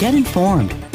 Get informed,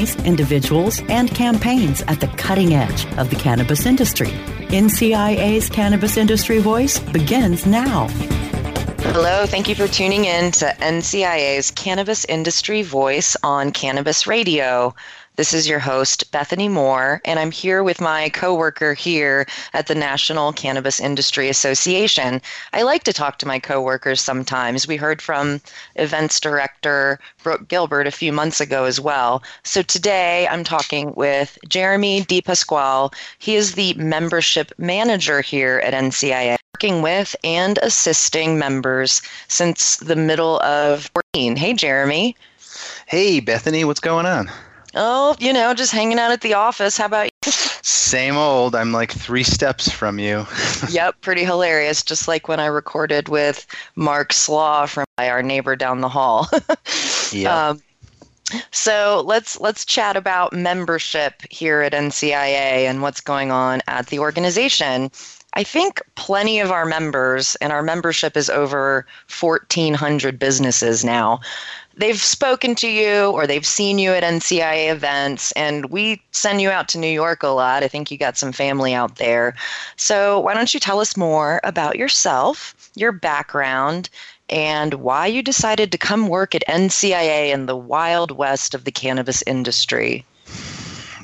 companies, individuals, and campaigns at the cutting edge of the cannabis industry. NCIA's Cannabis Industry Voice begins now. Hello, thank you for tuning in to NCIA's Cannabis Industry Voice on Cannabis Radio. This is your host, Bethany Moore, and I'm here with my coworker here at the National Cannabis Industry Association. I like to talk to my coworkers sometimes. We heard from events director Brooke Gilbert a few months ago as well. So today I'm talking with Jeremy DePasquale. He is the membership manager here at NCIA working with and assisting members since the middle of 14. Hey, Jeremy. Hey, Bethany, what's going on? Oh, you know, just hanging out at the office. How about you? Same old. I'm like three steps from you. yep, pretty hilarious. Just like when I recorded with Mark Slaugh from our neighbor down the hall. yeah. Um, so let's let's chat about membership here at NCIA and what's going on at the organization. I think plenty of our members, and our membership is over 1,400 businesses now, they've spoken to you or they've seen you at NCIA events, and we send you out to New York a lot. I think you got some family out there. So, why don't you tell us more about yourself, your background, and why you decided to come work at NCIA in the wild west of the cannabis industry?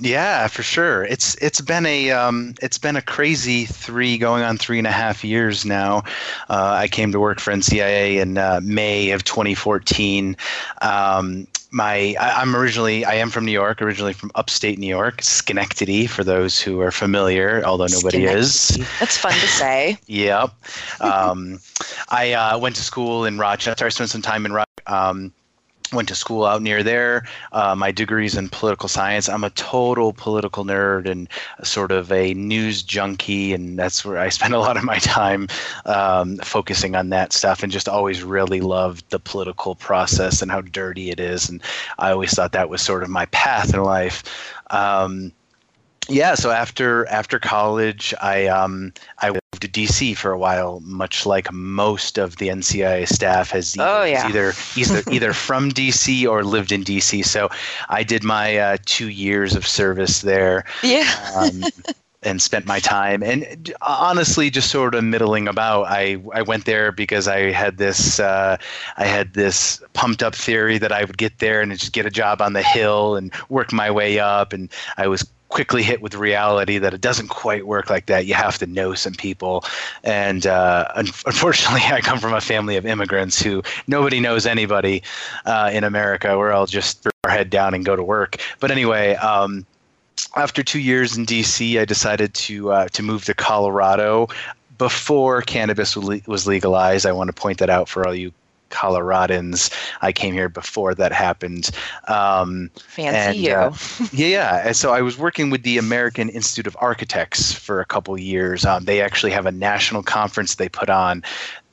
Yeah, for sure. It's it's been a um, it's been a crazy three going on three and a half years now. Uh, I came to work for NCIA in uh, May of 2014. Um, my I, am originally I am from New York, originally from upstate New York, Schenectady, for those who are familiar, although nobody is. That's fun to say. yep. Um, I uh, went to school in Rochester. I spent some time in Rochester. Um, went to school out near there. Uh, my degree's in political science. I'm a total political nerd and sort of a news junkie, and that's where I spend a lot of my time um, focusing on that stuff. And just always really loved the political process and how dirty it is. And I always thought that was sort of my path in life. Um, yeah, so after after college, I um, I moved to DC for a while, much like most of the NCIA staff has either, oh, yeah. either either either from DC or lived in DC. So I did my uh, two years of service there. Yeah. Um, and spent my time and honestly just sort of middling about i i went there because i had this uh, i had this pumped up theory that i would get there and just get a job on the hill and work my way up and i was quickly hit with reality that it doesn't quite work like that. You have to know some people. And uh, un- unfortunately, I come from a family of immigrants who nobody knows anybody uh, in America. We're all just throw our head down and go to work. But anyway, um, after two years in DC, I decided to uh, to move to Colorado before cannabis was legalized. I want to point that out for all you Coloradans. I came here before that happened. Um, Fancy and, you. Uh, yeah, and so I was working with the American Institute of Architects for a couple years. Um, they actually have a national conference they put on.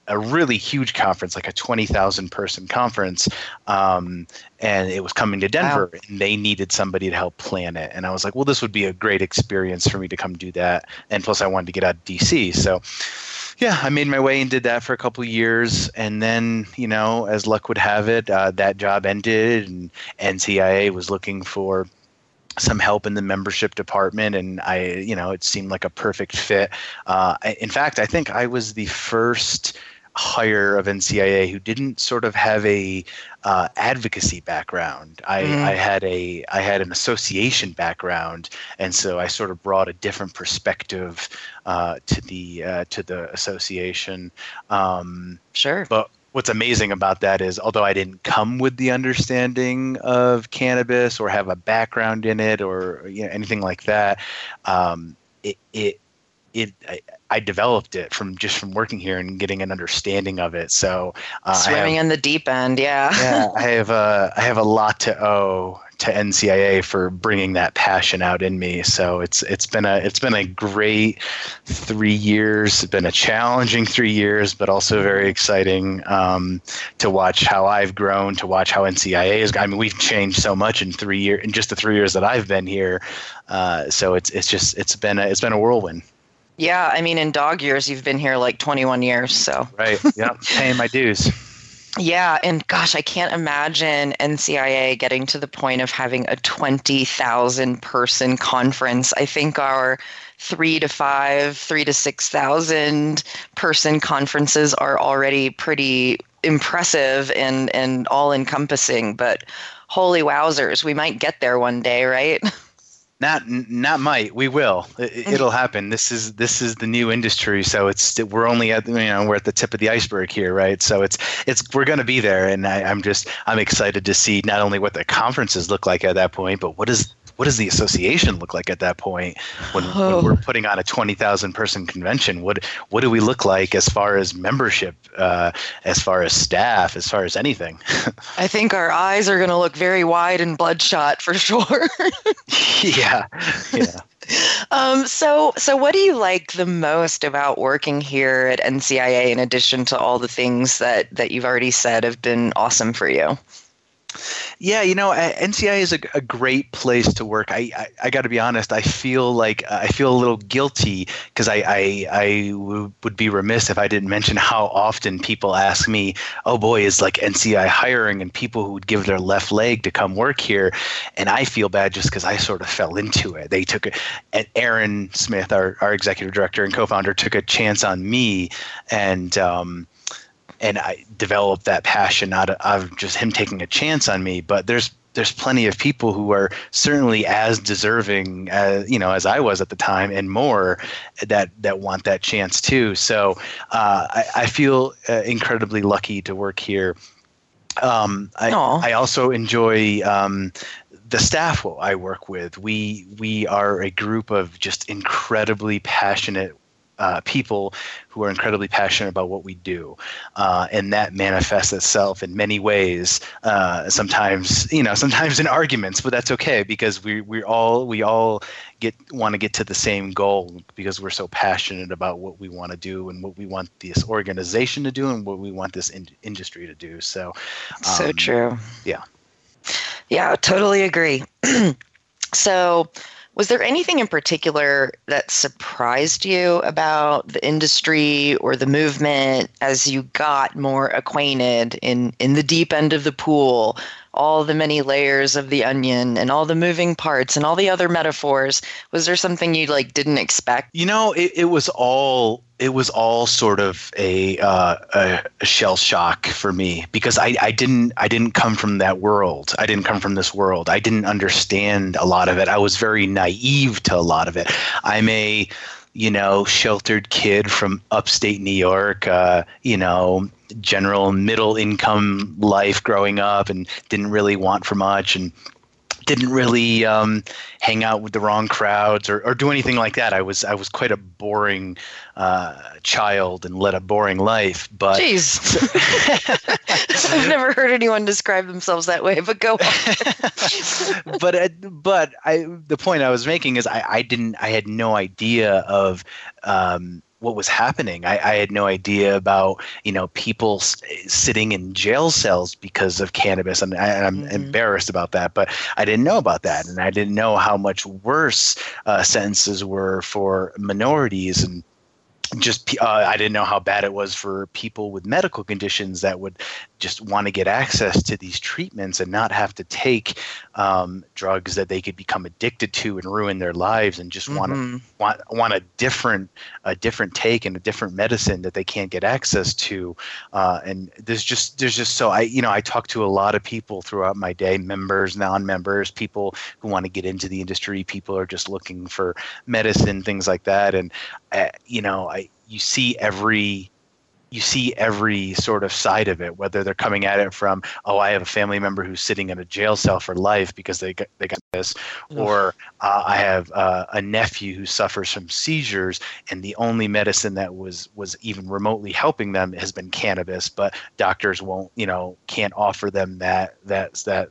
A really huge conference, like a 20,000 person conference. Um, and it was coming to Denver, wow. and they needed somebody to help plan it. And I was like, well, this would be a great experience for me to come do that. And plus, I wanted to get out of DC. So yeah, I made my way and did that for a couple years, and then you know, as luck would have it, uh, that job ended, and NCIA was looking for some help in the membership department and i you know it seemed like a perfect fit. Uh, in fact i think i was the first hire of NCIA who didn't sort of have a uh, advocacy background. I, mm. I had a I had an association background, and so I sort of brought a different perspective uh, to the uh, to the association. Um, sure, but what's amazing about that is although I didn't come with the understanding of cannabis or have a background in it or you know, anything like that, um, it, it it I, I, developed it from just from working here and getting an understanding of it. So uh, swimming have, in the deep end, yeah. yeah, I have a I have a lot to owe to NCIA for bringing that passion out in me. So it's it's been a it's been a great three years. It's been a challenging three years, but also very exciting um, to watch how I've grown, to watch how NCIA is. I mean, we've changed so much in three years in just the three years that I've been here. Uh, so it's it's just it's been a, it's been a whirlwind. Yeah, I mean, in dog years, you've been here like 21 years. So right, yeah, paying my dues. Yeah, and gosh, I can't imagine NCIA getting to the point of having a 20,000 person conference. I think our three to five, three to 6,000 person conferences are already pretty impressive and, and all encompassing. But holy wowzers, we might get there one day, right? not not might. We will. It, will happen. This is this is the new industry. So it's we're only at you know we're at the tip of the iceberg here right? So it's it's we're going to be there. And I, i'm just i'm excited to see not only what the conferences look like at that point but what is what does the association look like at that point when, oh. when we're putting on a 20,000 person convention? What what do we look like as far as membership, uh, as far as staff, as far as anything? I think our eyes are going to look very wide and bloodshot for sure. yeah, yeah. Um, so, so what do you like the most about working here at NCIA? In addition to all the things that that you've already said have been awesome for you. Yeah, you know, NCI is a, a great place to work. I I, I got to be honest. I feel like I feel a little guilty because I I, I w- would be remiss if I didn't mention how often people ask me, "Oh boy, is like NCI hiring?" and people who would give their left leg to come work here, and I feel bad just because I sort of fell into it. They took it. And Aaron Smith, our our executive director and co-founder, took a chance on me, and um, and I developed that passion out of, of just him taking a chance on me. But there's there's plenty of people who are certainly as deserving as you know as I was at the time and more that that want that chance too. So uh, I, I, feel uh, incredibly lucky to work here. Um, I, I, also enjoy um, the staff I work with. We we are a group of just incredibly passionate uh, people who are incredibly passionate about what we do, uh, and that manifests itself in many ways. Uh, sometimes, you know, sometimes in arguments, but that's okay because we we all we all get want to get to the same goal because we're so passionate about what we want to do and what we want this organization to do and what we want this in- industry to do. So, um, so true. Yeah. Yeah, totally agree. so was there anything in particular that surprised you about the industry or the movement as you got more acquainted in, in the deep end of the pool? All the many layers of the onion and all the moving parts and all the other metaphors. Was there something you like didn't expect? You know, it, it was all it was all sort of a, uh, a, shell shock for me because I, I didn't I didn't come from that world. I didn't come from this world. I didn't understand a lot of it. I was very naive to a lot of it. I'm a you know sheltered kid from upstate New York. Uh, you know general middle income life growing up and didn't really want for much and didn't really um, hang out with the wrong crowds or, or do anything like that. I was I was quite a boring uh, child and led a boring life. But jeez, I've never heard anyone describe themselves that way. But go on. but uh, but I the point I was making is I, I didn't I had no idea of um, what was happening. I, I, had no idea about you know people s- sitting in jail cells because of cannabis, and, I, am mm-hmm. embarrassed about that. But I didn't know about that, and I didn't know how much worse uh, sentences were for minorities and just uh, I didn't know how bad it was for people with medical conditions that would just want to get access to these treatments and not have to take um, drugs that they could become addicted to and ruin their lives and just want mm-hmm. to want want a different a different take and a different medicine that they can't get access to uh, and there's just there's just so I you know I talk to a lot of people throughout my day members non-members people who want to get into the industry people are just looking for medicine things like that and uh, you know I you see every you see every sort of side of it, whether they're coming at it from, oh, I have a family member who's sitting in a jail cell for life because they got, they got this, or uh, I have uh, a nephew who suffers from seizures, and the only medicine that was was even remotely helping them has been cannabis, but doctors won't, you know, can't offer them that that that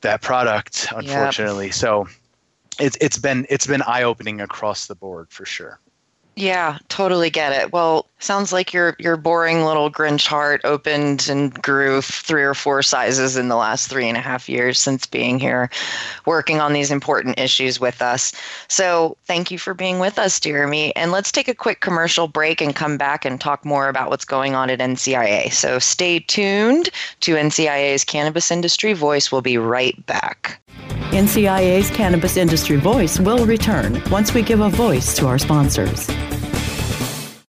that product, unfortunately. Yep. So it's it's been it's been eye opening across the board for sure. Yeah, totally get it. Well, sounds like your your boring little Grinch heart opened and grew three or four sizes in the last three and a half years since being here, working on these important issues with us. So thank you for being with us, Jeremy. And let's take a quick commercial break and come back and talk more about what's going on at NCIA. So stay tuned to NCIA's Cannabis Industry Voice. We'll be right back. NCIA's Cannabis Industry Voice will return once we give a voice to our sponsors.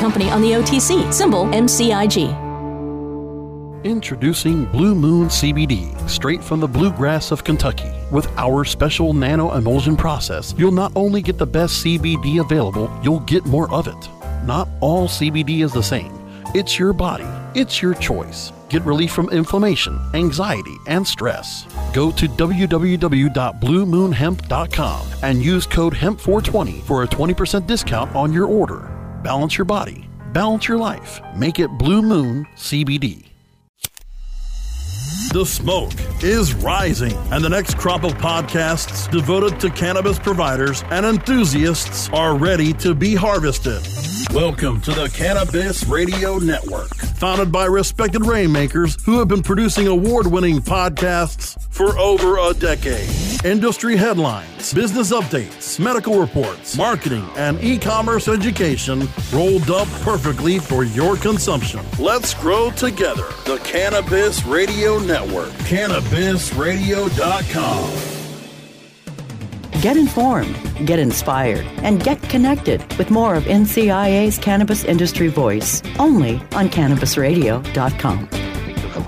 company on the OTC, symbol MCIG. Introducing Blue Moon CBD, straight from the bluegrass of Kentucky. With our special nano emulsion process, you'll not only get the best CBD available, you'll get more of it. Not all CBD is the same. It's your body, it's your choice. Get relief from inflammation, anxiety, and stress. Go to www.bluemoonhemp.com and use code HEMP420 for a 20% discount on your order. Balance your body, balance your life. Make it Blue Moon CBD. The smoke is rising, and the next crop of podcasts devoted to cannabis providers and enthusiasts are ready to be harvested. Welcome to the Cannabis Radio Network, founded by respected rainmakers who have been producing award winning podcasts for over a decade. Industry headlines, business updates, medical reports, marketing, and e commerce education rolled up perfectly for your consumption. Let's grow together. The Cannabis Radio Network, cannabisradio.com. Get informed, get inspired, and get connected with more of NCIA's Cannabis Industry Voice only on CannabisRadio.com.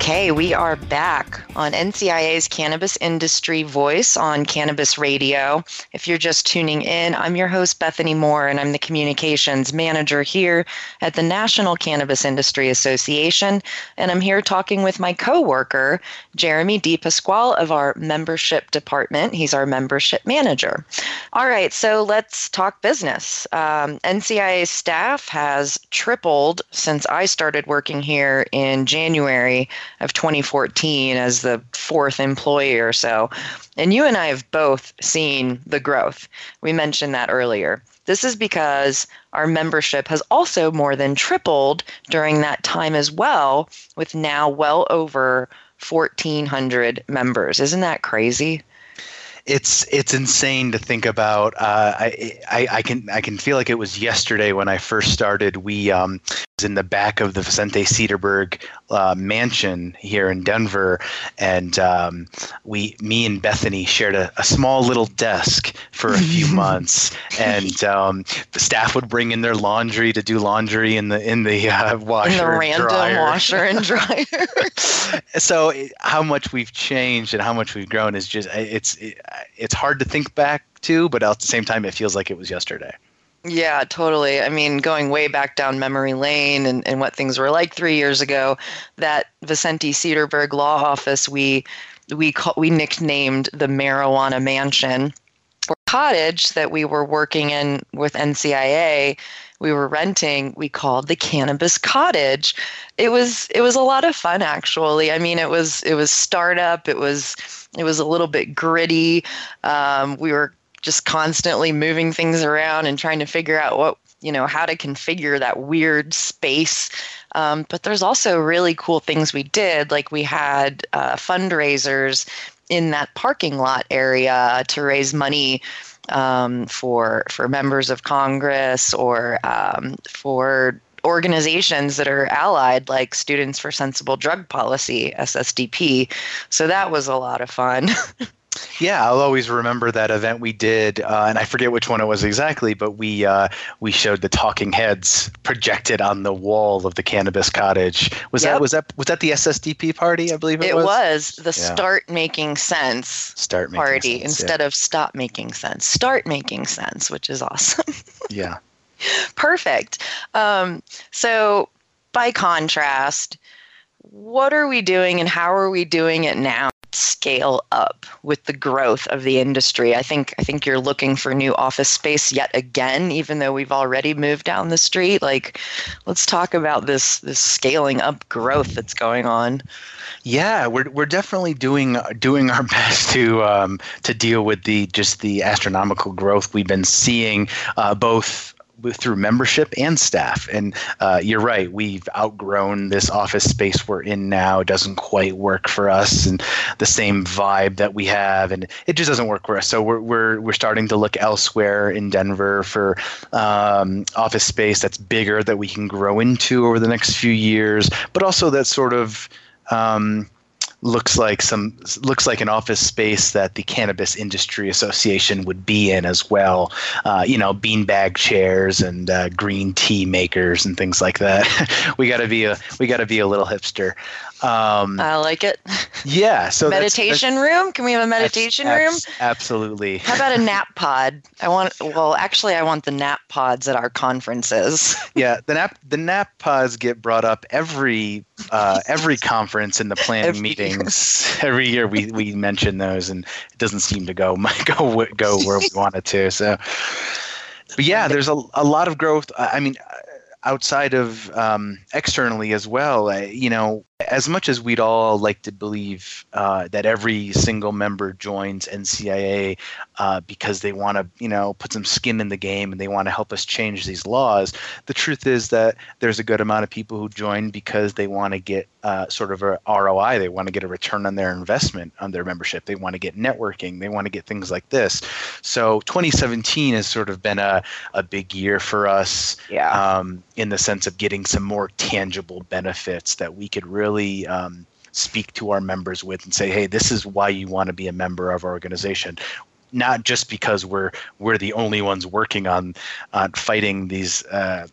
Okay, we are back on NCIA's Cannabis Industry Voice on Cannabis Radio. If you're just tuning in, I'm your host, Bethany Moore, and I'm the communications manager here at the National Cannabis Industry Association. And I'm here talking with my coworker, Jeremy DePasquale of our membership department. He's our membership manager. All right, so let's talk business. Um, NCIA staff has tripled since I started working here in January of 2014 as the fourth employee or so. And you and I have both seen the growth. We mentioned that earlier. This is because our membership has also more than tripled during that time as well, with now well over 1,400 members. Isn't that crazy? it's it's insane to think about. Uh, I, I, I can I can feel like it was yesterday when I first started. We um, in the back of the Vicente Sederberg uh, mansion here in Denver, and um, we me and Bethany shared a, a, small little desk for a few months, and um, the staff would bring in their laundry to do laundry in the in the uh, washer, in the random dryer. washer and dryer. so how much we've changed and how much we've grown is just it's it, it's hard to think back to, but at the same time, it feels like it was yesterday. Yeah, totally. I mean, going way back down memory lane and, and what things were like three years ago, that Vicente Sederberg Law Office we we call, we nicknamed the Marijuana Mansion or cottage that we were working in with NCIA. We were renting. We called the Cannabis Cottage. It was it was a lot of fun actually. I mean, it was it was startup. It was it was a little bit gritty. Um, we were just constantly moving things around and trying to figure out what you know how to configure that weird space. Um, but there's also really cool things we did. Like we had uh, fundraisers in that parking lot area to raise money um, for for members of congress or um, for organizations that are allied like students for sensible drug policy ssdp so that was a lot of fun Yeah, I'll always remember that event we did, uh, and I forget which one it was exactly, but we uh, we showed the talking heads projected on the wall of the cannabis cottage. Was yep. that was that was that the SSDP party? I believe it, was. it was. was the yeah. start making sense start making party sense, instead yeah. of stop making sense. Start making sense, which is awesome. yeah. Perfect. Um, so, by contrast, what are we doing and how are we doing it now? Scale up with the growth of the industry. I think I think you're looking for new office space yet again, even though we've already moved down the street. Like, let's talk about this this scaling up growth that's going on. Yeah, we're we're definitely doing doing our best to um, to deal with the just the astronomical growth we've been seeing, uh, both through membership and staff. And uh, you're right, we've outgrown this office space we're in now. It doesn't quite work for us, and the same vibe that we have, and it just doesn't work for us. So we're we're we're starting to look elsewhere in Denver for um, office space that's bigger that we can grow into over the next few years, but also that sort of um, looks like some looks like an office space that the Cannabis Industry Association would be in as well. Uh, you know, beanbag chairs and uh, green tea makers and things like that. we got to be a we got to be a little hipster. Um, I like it. Yeah. So meditation that's, that's, room. Can we have a meditation room? Absolutely. How about a nap pod? I want. Well, actually, I want the nap pods at our conferences. yeah, the nap the nap pods get brought up every uh, every conference in the planning meetings. Year. Every year we we mention those, and it doesn't seem to go go go where we want it to. So. But yeah, there's a, a lot of growth. I mean, outside of um, externally as well. Uh, you know, as much as we'd all like to believe uh, that every single member joins NCIA uh, because they want to, you know, put some skin in the game and they want to help us change these laws, the truth is that there's a good amount of people who join because they want to get uh, sort of a ROI. They want to get a return on their investment on their membership. They want to get networking. They want to get things like this. So 2017 has sort of been a, a big year for us yeah. um, in the sense of getting some more tangible benefits that we could really really um, speak to our members with and say, hey, this is why you want to be a member of our organization. Not just because we're we're the only ones working on on fighting these uh,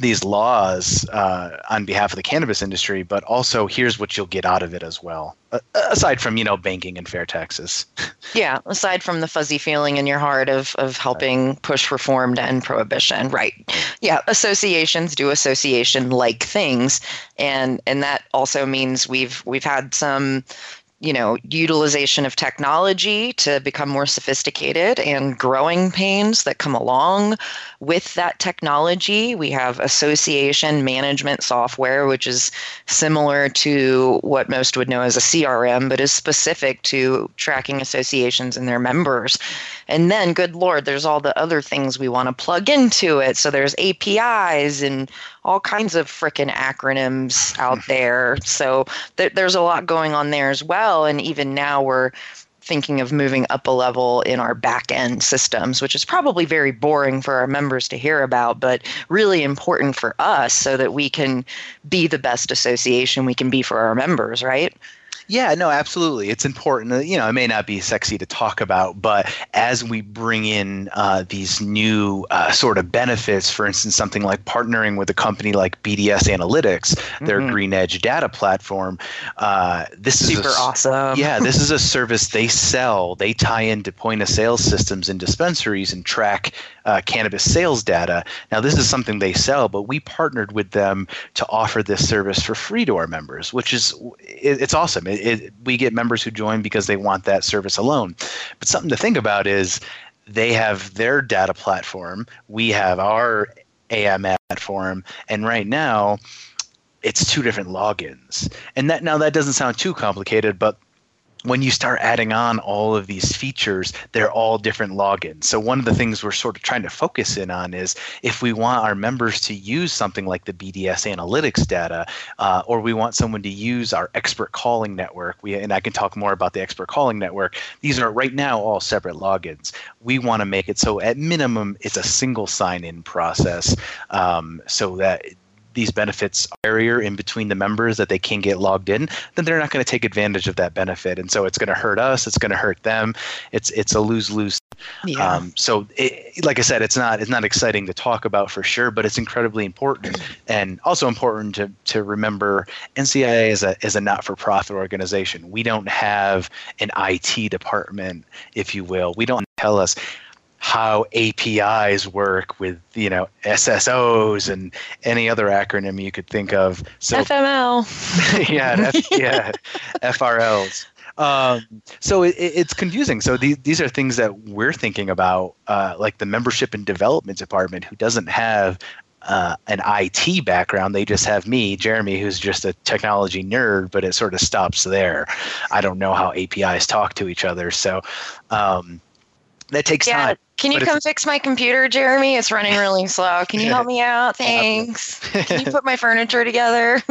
these laws uh, on behalf of the cannabis industry, but also here's what you'll get out of it as well. Uh, aside from you know banking and fair taxes. yeah, aside from the fuzzy feeling in your heart of of helping push reform to end prohibition, right? Yeah, associations do association like things, and and that also means we've we've had some you know utilization of technology to become more sophisticated and growing pains that come along with that technology we have association management software which is similar to what most would know as a crm but is specific to tracking associations and their members and then good lord there's all the other things we want to plug into it so there's apis and all kinds of freaking acronyms out mm-hmm. there. So th- there's a lot going on there as well. And even now we're thinking of moving up a level in our back end systems, which is probably very boring for our members to hear about, but really important for us so that we can be the best association we can be for our members, right? Yeah, no, absolutely. It's important. You know, it may not be sexy to talk about, but as we bring in uh, these new uh, sort of benefits, for instance, something like partnering with a company like BDS Analytics, mm-hmm. their Green Edge data platform, uh, this super is super awesome. yeah, this is a service they sell. They tie into point of sale systems in dispensaries and track uh, cannabis sales data. Now, this is something they sell, but we partnered with them to offer this service for free to our members, which is it, it's awesome. It, it, we get members who join because they want that service alone. But something to think about is they have their data platform, we have our AM platform, and right now it's two different logins. And that now that doesn't sound too complicated, but when you start adding on all of these features, they're all different logins. So one of the things we're sort of trying to focus in on is if we want our members to use something like the BDS analytics data, uh, or we want someone to use our expert calling network, we, and I can talk more about the expert calling network. These are right now all separate logins. We want to make it so at minimum it's a single sign-in process, um, so that these benefits barrier in between the members that they can get logged in, then they're not going to take advantage of that benefit, and so it's going to hurt us. It's going to hurt them. It's it's a lose lose. Yeah. Um, so, it, like I said, it's not it's not exciting to talk about for sure, but it's incredibly important, and also important to to remember. NCIA is a is a not for profit organization. We don't have an IT department, if you will. We don't tell us how APIs work with you know SSOs and any other acronym you could think of. So FML. yeah, F, yeah, FRLs. Um, so it, it's confusing. So these these are things that we're thinking about, uh, like the membership and development department, who doesn't have uh, an IT background. They just have me, Jeremy, who's just a technology nerd, but it sort of stops there. I don't know how APIs talk to each other. So um, that takes yeah. time. Can you come fix my computer, Jeremy? It's running really slow. Can you help me out? Thanks. Can you put my furniture together?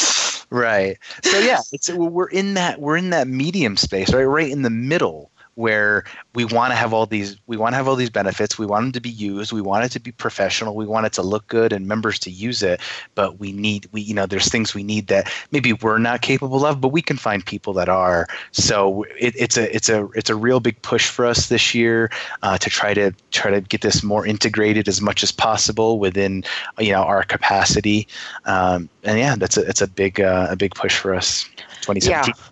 right. So yeah, it's we're in that we're in that medium space, right? Right in the middle where we want to have all these we want to have all these benefits. We want them to be used. We want it to be professional. We want it to look good and members to use it. But we need we you know there's things we need that maybe we're not capable of but we can find people that are. So it, it's a it's a it's a real big push for us this year uh, to try to try to get this more integrated as much as possible within you know our capacity. Um, and yeah that's a it's a big uh, a big push for us. 2017 yeah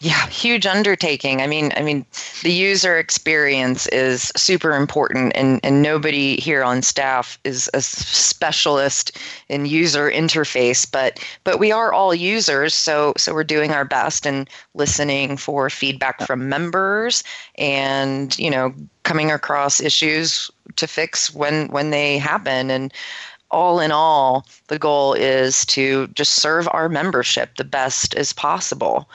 yeah huge undertaking. I mean i mean the user experience is super important and and nobody here on staff is a specialist in user interface but but we are all users so so we're doing our best and listening for feedback from members and you know coming across issues to fix when when they happen. And all in all, the goal is to just serve our membership the best as possible.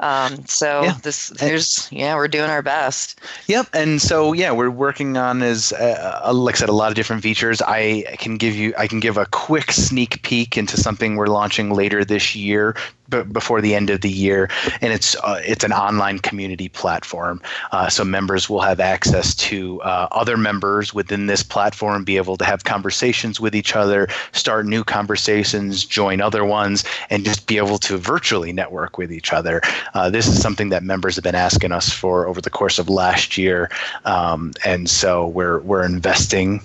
Um, so yeah. this there's yeah we're doing our best. Yep, and so yeah we're working on is uh, uh, like I said a lot of different features. I can give you I can give a quick sneak peek into something we're launching later this year b- before the end of the year, and it's uh, it's an online community platform. Uh, so members will have access to uh, other members within this platform, be able to have conversations with each other, start new conversations, join other ones, and just be able to virtually network with each other. Uh, this is something that members have been asking us for over the course of last year, um, and so we're we're investing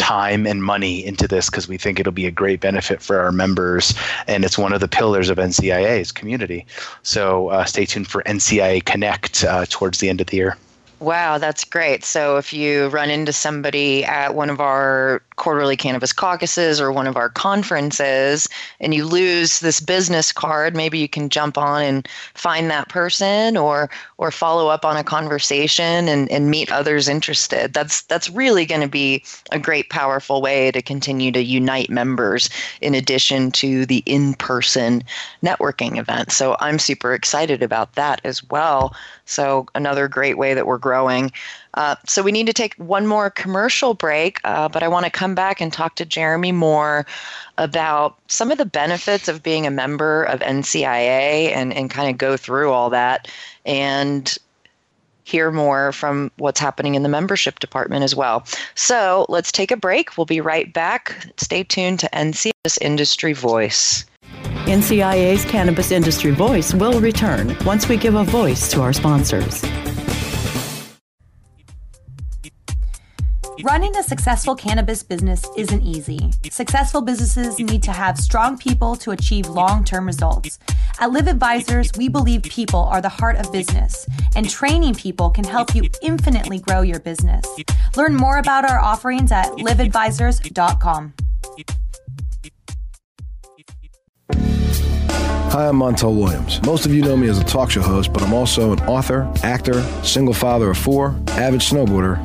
time and money into this because we think it'll be a great benefit for our members. And it's one of the pillars of ncia's community. So uh, stay tuned for ncia connect uh, towards the end of the year Wow, that's great. So if you run into somebody at one of our quarterly cannabis caucuses or one of our conferences and you lose this business card, maybe you can jump on and find that person or or follow up on a conversation and, and meet others interested. That's that's really going to be a great powerful way to continue to unite members in addition to the in-person networking event. So I'm super excited about that as well. So, another great way that we're growing. Uh, so, we need to take one more commercial break, uh, but I want to come back and talk to Jeremy more about some of the benefits of being a member of NCIA and, and kind of go through all that and hear more from what's happening in the membership department as well. So, let's take a break. We'll be right back. Stay tuned to NCIA's Industry Voice. NCIA's Cannabis Industry Voice will return once we give a voice to our sponsors. Running a successful cannabis business isn't easy. Successful businesses need to have strong people to achieve long term results. At Live Advisors, we believe people are the heart of business, and training people can help you infinitely grow your business. Learn more about our offerings at liveadvisors.com. Hi, I'm Montel Williams. Most of you know me as a talk show host, but I'm also an author, actor, single father of four, avid snowboarder,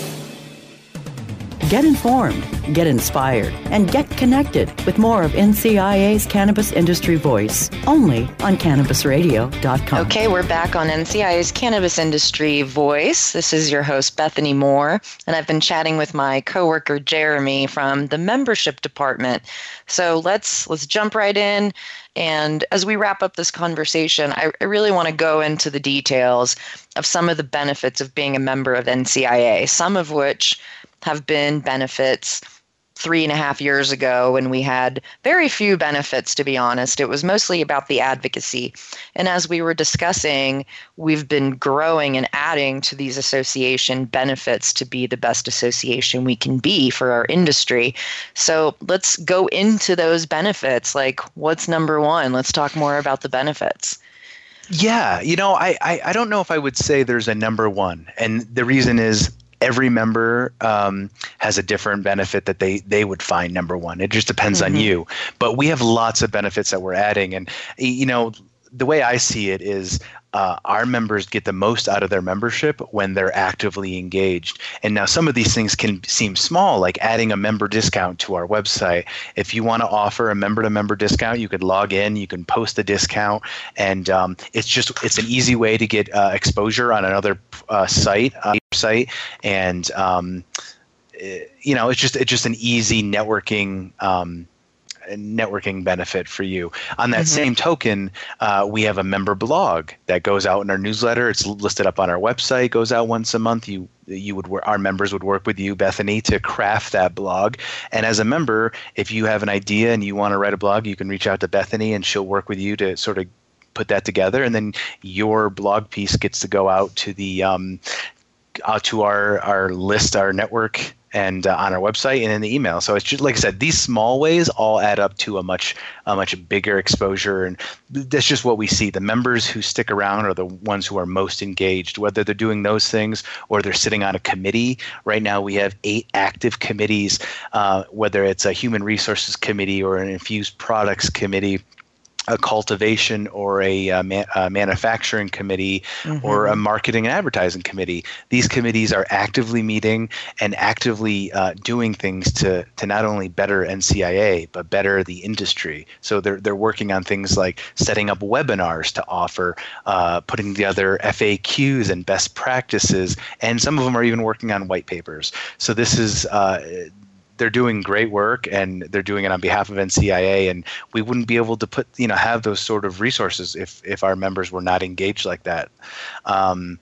Get informed, get inspired, and get connected with more of NCIA's Cannabis Industry Voice only on CannabisRadio.com. Okay, we're back on NCIA's Cannabis Industry Voice. This is your host, Bethany Moore, and I've been chatting with my coworker, Jeremy, from the membership department. So let's let's jump right in. And as we wrap up this conversation, I, I really want to go into the details of some of the benefits of being a member of NCIA, some of which have been benefits three and a half years ago when we had very few benefits, to be honest. It was mostly about the advocacy. And as we were discussing, we've been growing and adding to these association benefits to be the best association we can be for our industry. So let's go into those benefits. Like, what's number one? Let's talk more about the benefits. Yeah, you know, I, I, I don't know if I would say there's a number one. And the reason is every member um, has a different benefit that they they would find number one. It just depends mm-hmm. on you. But we have lots of benefits that we're adding, and you know the way I see it is uh, our members get the most out of their membership when they're actively engaged. And now some of these things can seem small, like adding a member discount to our website. If you want to offer a member to member discount, you could log in, you can post the discount, and um, it's just it's an easy way to get uh, exposure on another uh, site uh, site and um, it, you know it's just it's just an easy networking um, networking benefit for you. On that mm-hmm. same token, uh, we have a member blog that goes out in our newsletter. It's listed up on our website. Goes out once a month. You you would our members would work with you, Bethany, to craft that blog. And as a member, if you have an idea and you want to write a blog, you can reach out to Bethany, and she'll work with you to sort of put that together. And then your blog piece gets to go out to the um, out to our our list, our network and uh, on our website and in the email. So it's just like I said, these small ways all add up to a much a much bigger exposure, and that's just what we see. The members who stick around are the ones who are most engaged, whether they're doing those things or they're sitting on a committee. Right now, we have eight active committees, uh, whether it's a human resources committee or an infused products committee a cultivation or a, uh, ma- a manufacturing committee mm-hmm. or a marketing and advertising committee. These committees are actively meeting and actively uh, doing things to, to not only better NCIA but better the industry. So they're they're working on things like setting up webinars to offer, uh, putting together FAQs and best practices, and some of them are even working on white papers. So this is uh, they're doing great work and they're doing it on behalf of NCIA and we wouldn't be able to put you know have those sort of resources if if our members were not engaged like that. Um,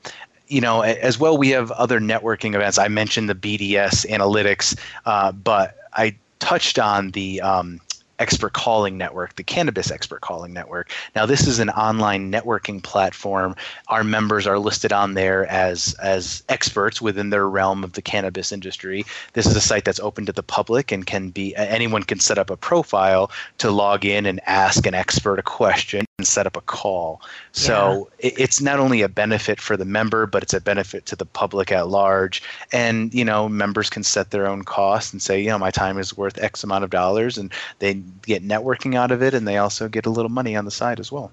you know, as well, we have other networking events. I mentioned the BDS analytics, uh, but I touched on the um, Expert Calling Network, the Cannabis Expert Calling Network. Now, this is an online networking platform. Our members are listed on there as as experts within their realm of the cannabis industry. This is a site that's open to the public and can be anyone can set up a profile to log in and ask an expert a question and set up a call. So yeah. it's not only a benefit for the member, but it's a benefit to the public at large. And you know, members can set their own costs and say, you know, my time is worth X amount of dollars, and they get networking out of it, and they also get a little money on the side as well.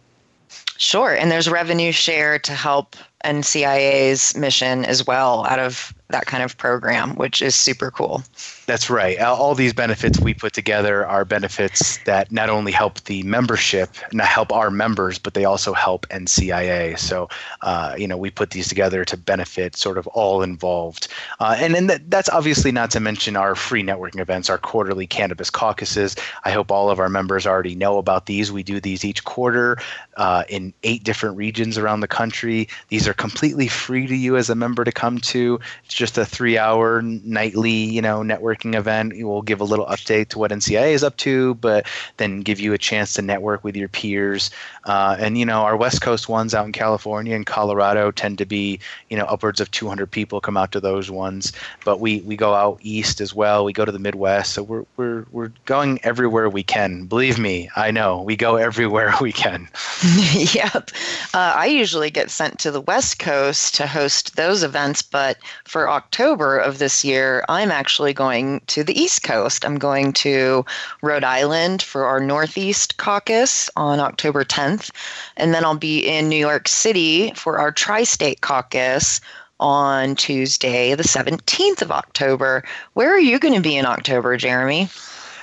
Sure, and there's revenue share to help NCIA's mission as well out of that kind of program, which is super cool. That's right. All these benefits we put together are benefits that not only help the membership, not help our members, but they also help NCIA. So, uh, you know, we put these together to benefit sort of all involved. Uh, and then that, that's obviously not to mention our free networking events, our quarterly cannabis caucuses. I hope all of our members already know about these. We do these each quarter uh, in eight different regions around the country. These are completely free to you as a member to come to. Just a three-hour nightly, you know, networking event. We'll give a little update to what NCIA is up to, but then give you a chance to network with your peers. Uh, and you know, our West Coast ones out in California and Colorado tend to be you know upwards of 200 people come out to those ones. But we we go out east as well. We go to the Midwest, so we're we're we're going everywhere we can. Believe me, I know we go everywhere we can. yep. Uh, I usually get sent to the West Coast to host those events, but for October of this year, I'm actually going to the East Coast. I'm going to Rhode Island for our Northeast caucus on October 10th, and then I'll be in New York City for our Tri State caucus on Tuesday, the 17th of October. Where are you going to be in October, Jeremy?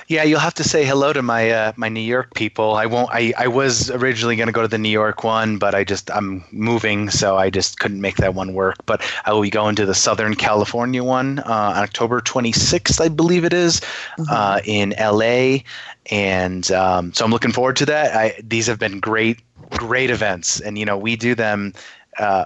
Yeah, you'll have to say hello to my uh, my New York people. I won't. I, I was originally going to go to the New York one, but I just I'm moving, so I just couldn't make that one work. But I will be going to the Southern California one uh, on October 26th, I believe it is, mm-hmm. uh, in LA, and um, so I'm looking forward to that. I, these have been great, great events, and you know we do them uh,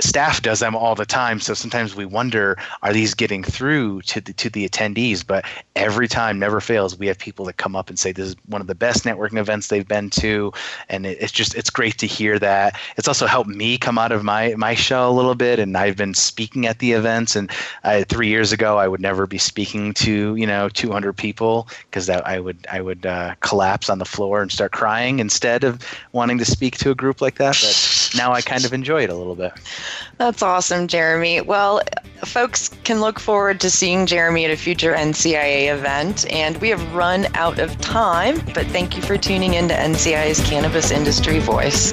staff does them all the time. So sometimes we wonder are these getting through to the to the attendees? But every time never fails we have people that come up and say this is one of the best networking events they've been to. And it, it's just it's great to hear that. It's also helped me come out of my my shell a little bit and i've been speaking at the events. And I, three years ago i would never be speaking to you know 200 people because that i would i would uh, collapse on the floor and start crying instead of wanting to speak to a group like that. But now i kind of enjoy it a little bit that's awesome, Jeremy. Well, folks can look forward to seeing Jeremy at a future NCIA event, and we have run out of time, but thank you for tuning in to NCIA's Cannabis Industry Voice.